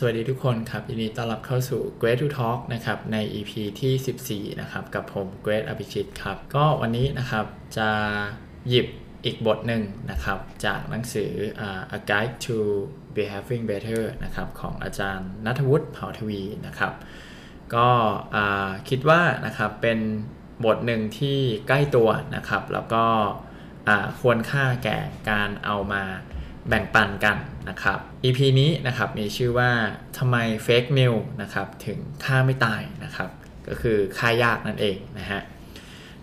สวัสดีทุกคนครับ ยินดีต้อนรับเข้าสู่ Great to Talk นะครับใน EP ที่ 14 นะครับ กับผม Great อภิชิตครับ ก็วันนี้นะครับจะหยิบอีกบทหนึ่งนะครับ จากหนังสือ uh, A Guide to Behaving Better นะครับของอาจารย์นัทวุฒิเผ่าทวีนะครับ ก็คิดว่านะครับเป็นบทหนึ่งที่ใกล้ตัวนะครับ แล้วก็ควรค่าแก่การเอามา แบ่งปันกันนะครับ EP นี้นะครับมีชื่อว่าทำไม fake news นะครับถึงฆ่าไม่ตายนะครับก็คือฆ่ายากนั่นเองนะฮะ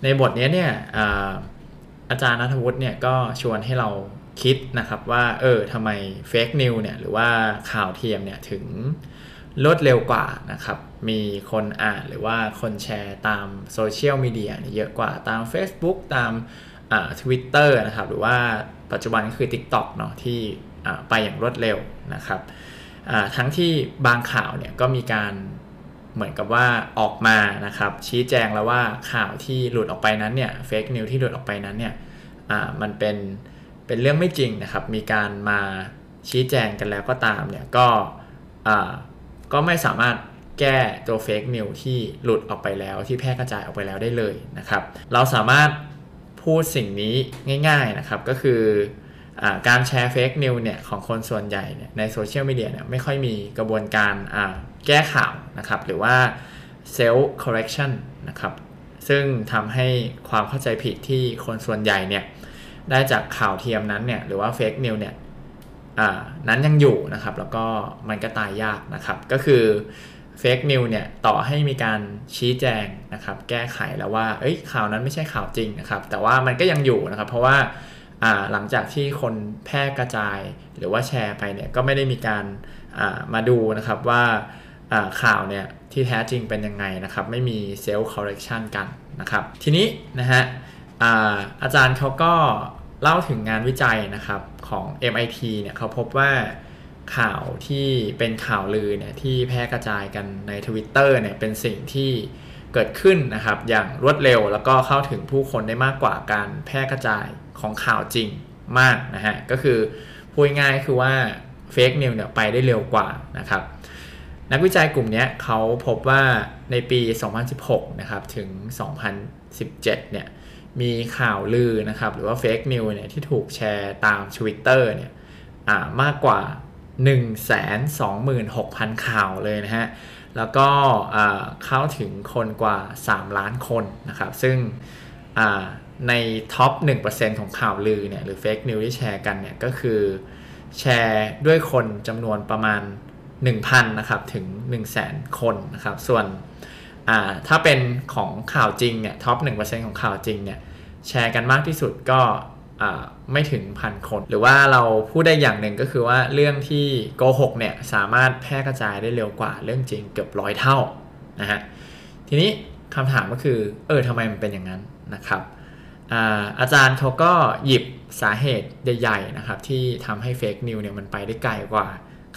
ในบทนี้เนี่ยอาจารย์ณัฐวุฒิเนี่ยก็ชวนให้เราคิดนะครับว่าเออทำไม fake news เนี่ยหรือว่าข่าวเทียมเนี่ยถึงรวดเร็วกว่านะครับ มีคนอ่านหรือว่าคนแชร์ตามโซเชียลมีเดียเยอะกว่าตาม Facebook ตาม ทวิตเตอร์นะครับหรือว่าปัจจุบันก็คือ TikTok เนาะที่ไปอย่างรวดเร็วนะครับทั้งที่บางข่าวเนี่ยก็มีการเหมือนกับว่าออกมานะครับ ชี้แจงแล้วว่าข่าวที่หลุดออกไปนั้นเนี่ย fake news ที่หลุดออกไปนั้นเนี่ยมันเป็นเป็นเรื่องไม่จริงนะครับ มีการมาชี้แจงกันแล้วก็ตามเนี่ยก็ก็ไม่สามารถแก้ตัว fake news ที่หลุดออกไปแล้วที่แพร่กระจายออกไปแล้วได้เลยนะครับ เราสามารถ พูดสิ่งนี้ง่ายๆนะครับ ก็คืออการแชร์ fake news เนี่ยของคนส่วนใหญ่เนี่ยในโซเชียลมีเดียเนี่ยไม่ค่อยมีกระบวนการแก้ข่าวนะครับ หรือว่า self-correction นะครับ ซึ่งทำให้ความเข้าใจผิดที่คนส่วนใหญ่เนี่ยได้จากข่าวเทียมนั้นเนี่ยหรือว่า fake news เนี่ยนั้นยังอยู่นะครับ แล้วก็มันก็ตายยากนะครับ ก็คือ fake news เนี่ยต่อให้มีการชี้แจงนะครับแก้ไขแล้วว่าเอ้ยข่าวนั้นไม่ใช่ข่าวจริงนะครับแต่ว่ามันก็ยังอยู่นะครับ เพราะว่าหลังจากที่คนแพร่กระจายหรือว่าแชร์ไปเนี่ยก็ไม่ได้มีการมาดูนะครับว่าข่าวเนี่ยที่แท้จริงเป็นยังไงนะครับไม่มี self-correction กันนะครับทีนี้นะฮะอาอาจารย์เขาก็เล่าถึงงานวิจัยนะครับของ MIT เนี่ยเขาพบว่า ข่าวที่เป็นข่าวลือเนี่ยที่แพร่กระจายกันใน Twitter เนี่ยเป็นสิ่งที่เกิดขึ้นนะครับอย่างรวดเร็วแล้วก็เข้าถึงผู้คนได้มากกว่าการแพร่กระจายของข่าวจริงมากนะฮะก็คือพูดง่ายคือว่าเฟกนิวเนี่ยไปได้เร็วกว่านะครับนักวิจัยกลุ่มนี้เขาพบว่าในปี 2016 นะครับถึง 2017 เนี่ยมีข่าวลือนะครับหรือว่า fake news เนี่ยที่ถูกแชร์ตาม Twitter เนี่ยมากกว่า 126,000 ข่าวเลยนะฮะ แล้วก็เข้าถึงคนกว่า 3 ล้านคนนะครับ ซึ่งใน top 1%ของข่าวลือเนี่ยหรือ fake news ที่แชร์กันเนี่ยก็คือแชร์ด้วยคนจำนวนประมาณ 1,000นะครับถึง 100,000 คนนะครับ ส่วนถ้าเป็นของข่าวจริงเนี่ยท็อป 1%ของข่าวจริงเนี่ยแชร์กันมากที่สุดก็ ไม่ถึงพันคน หรือว่าเราพูดได้อย่างหนึ่งก็คือว่าเรื่องที่โกหกเนี่ยสามารถแพร่กระจายได้เร็วกว่าเรื่องจริงเกือบร้อยเท่านะฮะทีนี้คำถามก็คือเออทำไมมันเป็นอย่างนั้นนะครับอาอาจารย์เขาก็หยิบสาเหตุใหญ่ๆนะครับที่ทำให้เฟกนิวเนี่ยมันไปได้ไกลกว่า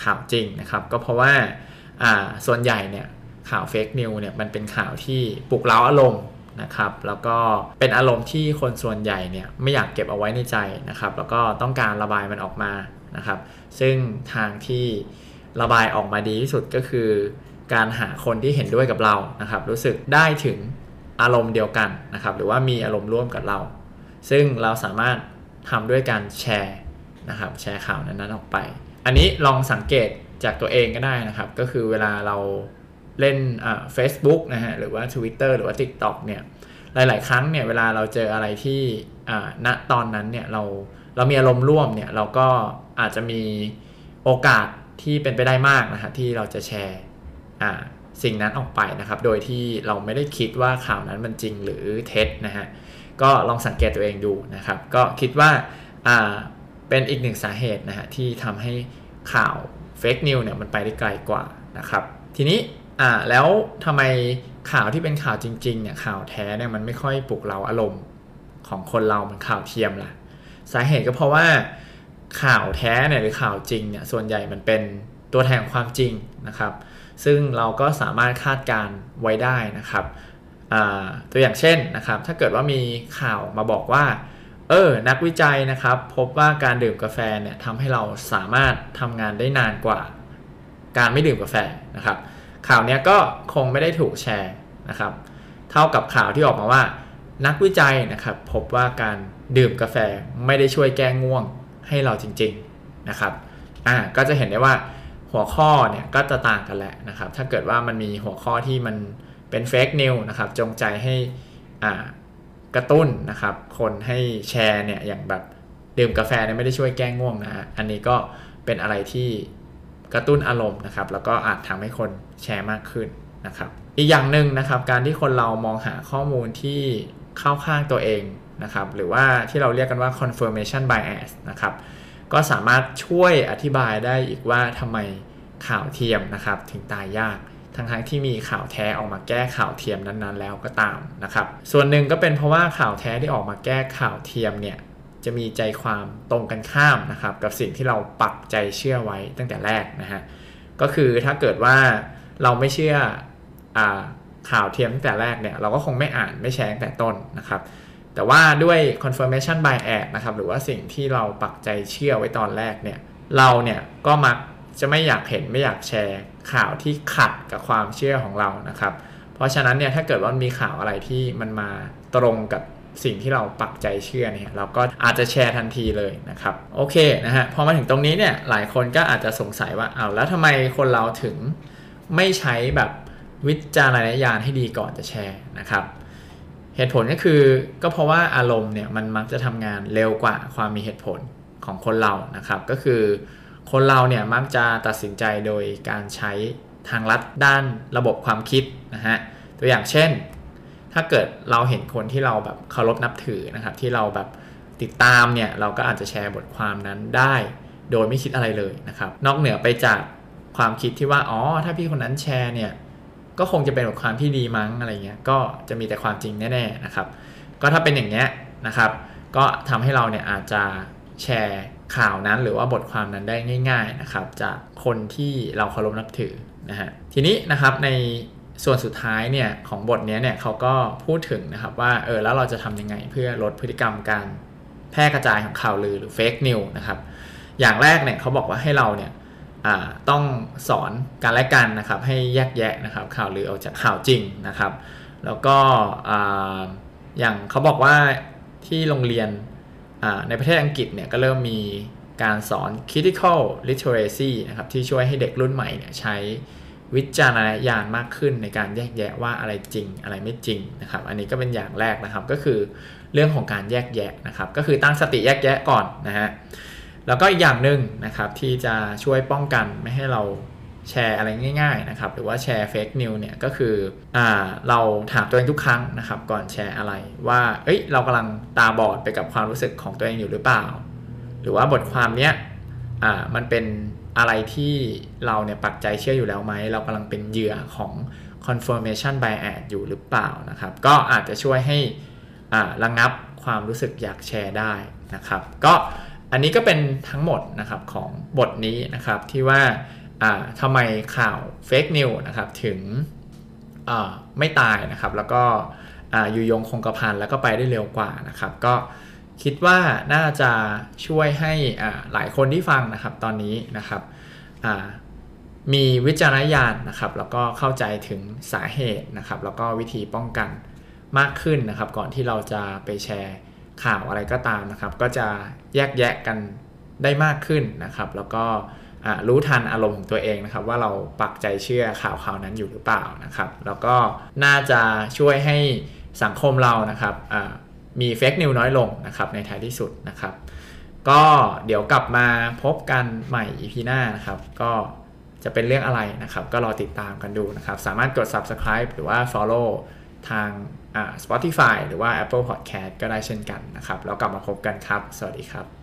ข่าวจริงนะครับก็เพราะว่าส่วนใหญ่เนี่ยข่าวเฟกนิวเนี่ยมันเป็นข่าวที่ปลุกเร้าอารมณ์ นะครับแล้วก็เป็นอารมณ์ที่คนส่วนใหญ่เนี่ยไม่อยากเก็บเอาไว้ในใจนะครับแล้วก็ต้องการระบายมันออกมานะครับซึ่งทางที่ระบายออกมาดีที่สุดก็คือ การหาคนที่เห็นด้วยกับเรานะครับรู้สึกได้ถึงอารมณ์เดียวกันนะครับหรือว่ามีอารมณ์ร่วมกับเรา ซึ่งเราสามารถทำด้วยการแชร์นะครับแชร์ข่าวนั้นๆออกไป อันนี้ลองสังเกตจากตัวเองก็ได้นะครับ ก็คือเวลาเรา เล่นเฟซบุ๊กนะฮะหรือว่า Twitter หรือว่า TikTok เนี่ยหลาย ๆ ครั้งเนี่ยเวลาเราเจออะไรที่ณตอนนั้นเนี่ยเราเรามีอารมณ์ร่วมเนี่ยเราก็อาจจะมีโอกาสที่เป็นไปได้มากนะฮะที่เราจะแชร์สิ่งนั้นออกไปนะครับ โดยที่เราไม่ได้คิดว่าข่าวนั้นมันจริงหรือเท็จนะฮะก็ลองสังเกตตัวเองดูนะครับ ก็คิดว่าเป็นอีกหนึ่งสาเหตุนะฮะที่ทำให้ข่าวเฟกนิวเนี่ยมันไปได้ไกลกว่านะครับ ทีนี้ อ่าแล้วทำไมข่าวที่เป็นข่าวจริงๆเนี่ยข่าวแท้เนี่ยมันไม่ค่อยปลุกเราอารมณ์ของคนเรามันข่าวเทียมล่ะ สาเหตุก็เพราะว่าข่าวแท้เนี่ยหรือข่าวจริงเนี่ยส่วนใหญ่มันเป็นตัวแทนความจริงนะครับ ซึ่งเราก็สามารถคาดการไว้ได้นะครับตัวอย่างเช่นนะครับ ถ้าเกิดว่ามีข่าวมาบอกว่า เออ นักวิจัยนะครับ พบว่าการดื่มกาแฟเนี่ยทำให้เราสามารถทำงานได้นานกว่า การไม่ดื่มกาแฟนะครับ ข่าวนี้ก็คงไม่ได้ถูกแชร์นะครับ เท่ากับข่าวที่ออกมาว่า นักวิจัยนะครับ พบว่าการดื่มกาแฟไม่ได้ช่วยแก้ง่วงให้เราจริง ๆนะครับอ่าก็จะเห็นได้ว่าหัวข้อเนี่ยก็จะต่างกันแหละนะครับ ถ้าเกิดว่ามันมีหัวข้อที่มันเป็นเฟกนิวนะครับ จงใจให้อ่ากระตุ้นนะครับ คนให้แชร์เนี่ยอย่างแบบดื่มกาแฟเนี่ยไม่ได้ช่วยแก้ง่วงนะฮะอันนี้ก็เป็นอะไรที่ กระตุ้นอารมณ์นะครับ แล้วก็อาจทำให้คนแชร์มากขึ้นนะครับ อีกอย่างหนึ่งนะครับ การที่คนเรามองหาข้อมูลที่เข้าข้างตัวเองนะครับ หรือว่าที่เราเรียกกันว่า confirmation bias นะครับ ก็สามารถช่วยอธิบายได้อีกว่าทำไมข่าวเทียมนะครับ ถึงตายยาก ทั้งทั้งที่มีข่าวแท้ออกมาแก้ข่าวเทียมนั้นๆ แล้วก็ตามนะครับ ส่วนหนึ่งก็เป็นเพราะว่าข่าวแท้ที่ออกมาแก้ข่าวเทียมเนี่ย จะมีใจความตรงกันข้ามนะครับ กับสิ่งที่เราปักใจเชื่อไว้ตั้งแต่แรกนะฮะก็คือถ้าเกิดว่าเราไม่เชื่ออข่าวเทียมตั้งแต่แรกเนี่ยเราก็คงไม่อ่านไม่แชร์ตั้งแต่ต้นนะครับ แต่ว่าด้วย confirmation bias นะครับหรือว่าสิ่งที่เราปักใจเชื่อไว้ตอนแรกเนี่ยเราเนี่ยก็มักจะไม่อยากเห็นไม่อยากแชร์ข่าวที่ขัดกับความเชื่อของเรานะครับ เพราะฉะนั้นเนี่ยถ้าเกิดว่ามีข่าวอะไรที่มันมาตรงกับ สิ่งที่เราปักใจเชื่อเนี่ยเราก็อาจจะแชร์ทันทีเลยนะครับโอเคนะฮะพอมาถึงตรงนี้เนี่ยหลายคนก็อาจจะสงสัยว่าเอาแล้วทำไมคนเราถึงไม่ใช้แบบวิจารณญาณให้ดีก่อนจะแชร์นะครับ เหตุผลก็คือก็เพราะว่าอารมณ์เนี่ยมันมักจะทำงานเร็วกว่าความมีเหตุผลของคนเรานะครับ ก็คือคนเราเนี่ยมักจะตัดสินใจโดยการใช้ทางลัดด้านระบบความคิดนะฮะตัวอย่างเช่น ถ้าเกิดเราเห็นคนที่เราแบบเคารพนับถือนะครับ ที่เราแบบติดตามเนี่ยเราก็อาจจะแชร์บทความนั้นได้ โดยไม่คิดอะไรเลยนะครับ นอกเหนือไปจากความคิดที่ว่าอ๋อถ้าพี่คนนั้นแชร์เนี่ยก็คงจะเป็นบทความที่ดีมั้งอะไรเงี้ยก็จะมีแต่ความจริงแน่ๆนะครับ ก็ถ้าเป็นอย่างเงี้ยนะครับ ก็ทำให้เราเนี่ยอาจจะแชร์ข่าวนั้นหรือว่าบทความนั้นได้ง่าย ๆนะครับ จากคนที่เราเคารพนับถือนะฮะทีนี้นะครับใน ส่วนสุดท้ายเนี่ยของบทนี้เนี่ยเขาก็พูดถึงนะครับว่าเออแล้วเราจะทำยังไงเพื่อลดพฤติกรรมการแพร่กระจายของข่าวลือหรือเฟกนิวนะครับอย่างแรกเนี่ยเขาบอกว่าให้เราเนี่ยต้องสอนการและกันนะครับให้แยกแยะนะครับข่าวลือออกจากข่าวจริงนะครับ แล้วก็อย่างเขาบอกว่าที่โรงเรียนในประเทศอังกฤษเนี่ยก็เริ่มมีการสอน critical literacy นะครับที่ช่วยให้เด็กรุ่นใหม่เนี่ยใช้ วิจารณญาณมากขึ้นในการแยกแยะว่าอะไรจริงอะไรไม่จริงนะครับ อันนี้ก็เป็นอย่างแรกนะครับก็คือเรื่องของการแยกแยะนะครับ ก็คือตั้งสติแยกแยะก่อนนะฮะแล้วก็อีกอย่างหนึ่งนะครับที่จะช่วยป้องกันไม่ให้เราแชร์อะไรง่าย ๆนะครับ หรือว่าแชร์เฟกนิวเนี่ยก็คืออ่าเราถามตัวเองทุกครั้งนะครับ ก่อนแชร์อะไรว่าเอ้ยเรากำลังตาบอดไปกับความรู้สึกของตัวเองอยู่หรือเปล่า หรือว่าบทความเนี้ยอ่ามันเป็น อะไรที่เราเนี่ยปักใจเชื่ออยู่แล้วไหม เรากำลังเป็นเหยื่อของ confirmation bias อยู่หรือเปล่านะครับ ก็อาจจะช่วยให้อ่าระงับความรู้สึกอยากแชร์ได้นะครับ ก็อันนี้ก็เป็นทั้งหมดนะครับของบทนี้นะครับที่ว่าทำไมข่าวเฟกนิวนะครับถึงไม่ตายนะครับ แล้วก็อยู่ยงคงกระพันแล้วก็ไปได้เร็วกว่านะครับ ก็ คิดว่าน่าจะช่วยให้หลายคนที่ฟังนะครับตอนนี้นะครับมีวิจารณญาณนะครับ แล้วก็เข้าใจถึงสาเหตุนะครับ แล้วก็วิธีป้องกันมากขึ้นนะครับ ก่อนที่เราจะไปแชร์ข่าวอะไรก็ตามนะครับ ก็จะแยกแยะกันได้มากขึ้นนะครับ แล้วก็รู้ทันอารมณ์ของตัวเองนะครับ ว่าเราปักใจเชื่อข่าวข่าวนั้นอยู่หรือเปล่านะครับ แล้วก็น่าจะช่วยให้สังคมเรานะครับ มีเฟกนิวน้อยลงนะครับในท้ายที่สุดนะครับ ก็เดี๋ยวกลับมาพบกันใหม่ EP หน้านะครับ ก็จะเป็นเรื่องอะไรนะครับ ก็รอติดตามกันดูนะครับ สามารถกด subscribe หรือว่า follow ทาง Spotify หรือว่า Apple Podcast ก็ได้เช่นกันนะครับ แล้วกลับมาพบกันครับ สวัสดีครับ